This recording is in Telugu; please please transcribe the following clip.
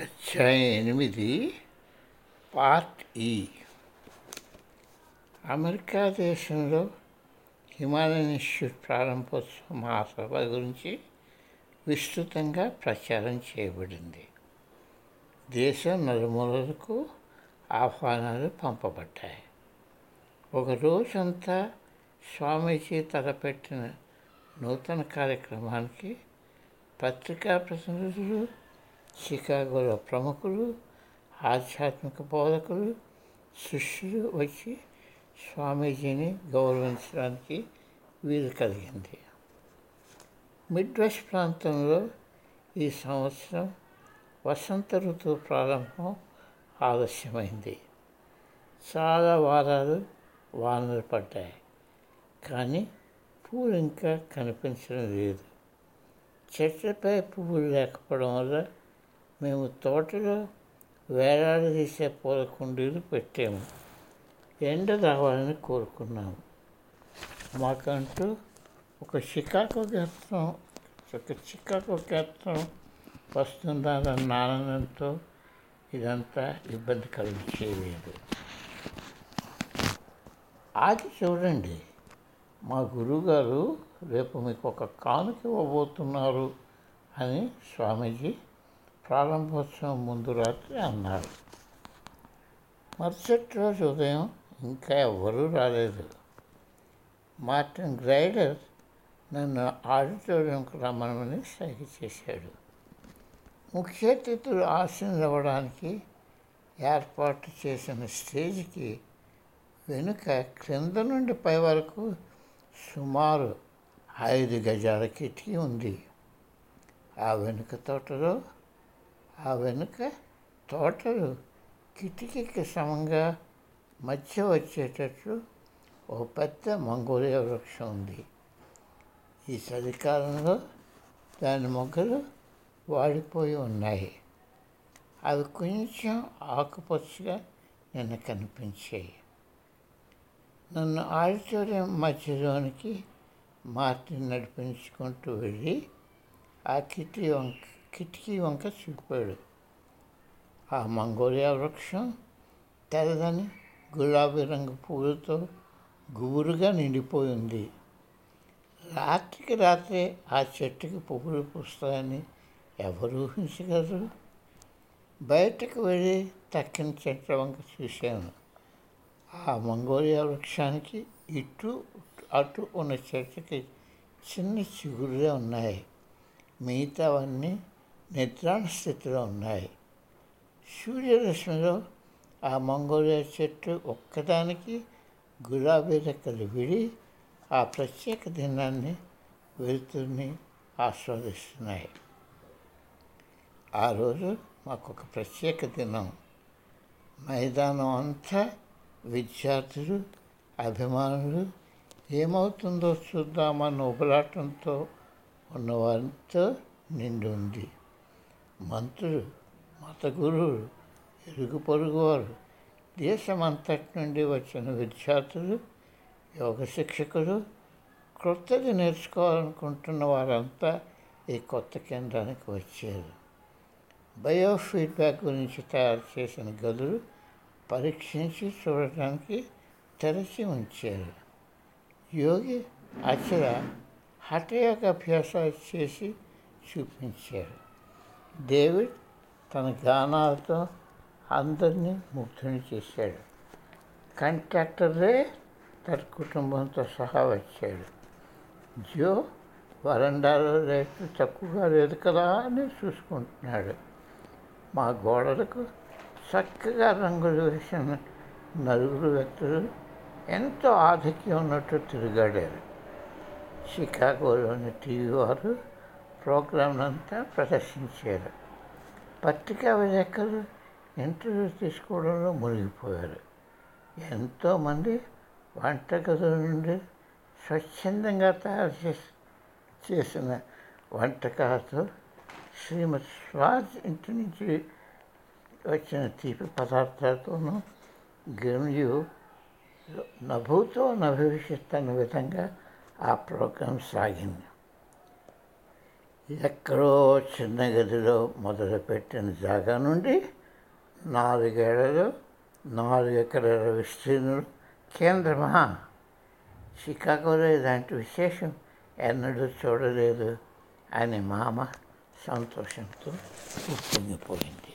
అధ్యాయం ఎనిమిది పార్ట్ ఈ. అమెరికా దేశంలో హిమాలయన్ ఇన్స్టిట్యూట్ ప్రారంభోత్సవ మహాసభ గురించి విస్తృతంగా ప్రచారం చేయబడింది. దేశం నలుమూలలకు ఆహ్వానాలు పంపబడ్డాయి. ఒక రోజంతా స్వామీజీ తలపెట్టిన నూతన కార్యక్రమానికి పత్రికా ప్రతినిధులు చికాగోలో ప్రముఖులు ఆధ్యాత్మిక బోధకులు శిష్యులు వచ్చి స్వామీజీని గౌరవించడానికి వీలు కలిగింది. మిడ్ వెస్ట్ ప్రాంతంలో ఈ సంవత్సరం వసంత ఋతువు ప్రారంభం ఆలస్యమైంది. చాలా వారాలు వానలు పడ్డాయి కానీ పూలు ఇంకా కనిపించడం లేదు. చెట్లపై పువ్వులు లేకపోవడం వల్ల మేము తోటలో వేలాడదీసే పూల కుండీలు పెట్టాము. ఎండ రావాలని కోరుకున్నాము. మాకంటూ ఒక చికాకు గేత్రం ఒక చికాకు గేత్రం వస్తుందన్న ఆనందంతో ఇదంతా ఇబ్బంది కలిగించేలేదు. ఆగి చూడండి మా గురువుగారు రేపు మీకు ఒక కానుక ఇవ్వబోతున్నారు అని స్వామీజీ ప్రారంభోత్సవం ముందు రాత్రి అన్నారు. మరుసటి రోజు ఉదయం ఇంకా ఎవరూ రాలేదు. మార్టిన్ గ్రైడర్ నన్ను ఆడిటోరియంకు రమ్మని సైగ చేశాడు. ముఖ్య అతిథులు ఆశీర్వడానికి ఏర్పాటు చేసిన స్టేజ్కి వెనుక క్రింద నుండి పై వరకు సుమారు ఐదు గజాల కిటికీ ఉంది. ఆ వెనుక తోటలో ఆ వెనుక తోటలు కిటికీకి సమంగా మధ్య వచ్చేటట్లు ఓ పెద్ద మంగోలియా వృక్షం ఉంది. ఈ చలికాలంలో దాని మొగ్గలు వాడిపోయి ఉన్నాయి. అవి కొంచెం ఆకుపచ్చగా నిన్న కనిపించాయి. నన్ను ఆడిటోరియం మధ్యలోనికి మార్టిన్ నడిపించుకుంటూ వెళ్ళి ఆ కిటికీ వంక కిటికీ వంక చూపాడు ఆ మంగోలియా వృక్షం తెల్లని గులాబీ రంగు పూలతో గుబురుగా నిండిపోయింది. రాత్రికి రాత్రే ఆ చెట్టుకి పువ్వులు పూస్తాయని ఎవరు ఊహించగలరు? బయటకు వెళ్ళి తక్కిన చెట్ల వంక చూశాను. ఆ మంగోలియా వృక్షానికి ఇటు అటు ఉన్న చెట్టుకి చిన్న చిగురులే ఉన్నాయి. మిగతావన్నీ నిద్రాణ స్థితిలో ఉన్నాయి సూర్యరశ్మిలో ఆ మంగోలియా చెట్టు ఒక్కదానికి గులాబీ రెక్కలు విడి ఆ ప్రత్యేక దినాన్ని వెలుతుర్ని ఆస్వాదిస్తున్నాయి. ఆ రోజు మాకు ఒక ప్రత్యేక దినం. మైదానం అంతా విద్యార్థులు అభిమానులు ఏమవుతుందో చూద్దామన్న ఉబలాటంతో ఉన్నవారితో నిండి ఉంది మంత్రులు మత గురువులు ఇరుగు పొరుగువారు దేశమంతటి నుండి వచ్చిన విద్యార్థులు యోగ శిక్షకులు క్రొత్తది నేర్చుకోవాలనుకుంటున్న వారంతా ఈ కొత్త కేంద్రానికి వచ్చారు. బయో ఫీడ్బ్యాక్ గురించి తయారు చేసిన గదులు పరీక్షించి చూడటానికి తెరచి ఉంచారు. యోగి అచల హఠయోగ అభ్యాసాలు చేసి చూపించారు. డేవిడ్ తన గానాలతో అందరినీ ముగ్ధుని చేశాడు. కంట్రాక్టరే తన కుటుంబంతో సహా వచ్చాడు. జో వరండాలో రేట్లు తక్కువగా లేదు కదా అని చూసుకుంటున్నాడు. మా గోడలకు చక్కగా రంగులు వేసిన నలుగురు వ్యక్తులు ఎంతో ఆధిక్యం ఉన్నట్టు తిరిగాడారు. చికాగోలోని టీవీ వారు ప్రోగ్రాంలంతా ప్రదర్శించారు. పత్రికా విలేకరులు ఇంటర్వ్యూ తీసుకోవడంలో మునిగిపోయారు. ఎంతోమంది వంటగదుల నుండి స్వచ్ఛందంగా తయారు చేసి చేసిన వంటకాలతో శ్రీమతి స్వాజ్ ఇంటి నుంచి వచ్చిన తీపి పదార్థాలతోనూ గమ్యు నభూతో నభవిష్యత్ అన్న విధంగా ఆ ప్రోగ్రాం సాగింది. ఎక్కడో చిన్న గదిలో మొదలుపెట్టిన జాగా నుండి నాలుగేళ్ళలో నాలుగు ఎకరాల విస్తీర్ణులు కేంద్రమా? చికాగోలో ఇలాంటి విశేషం ఎన్నడూ చూడలేదు అని మామ సంతోషంతో ఉప్పొంగిపోయింది.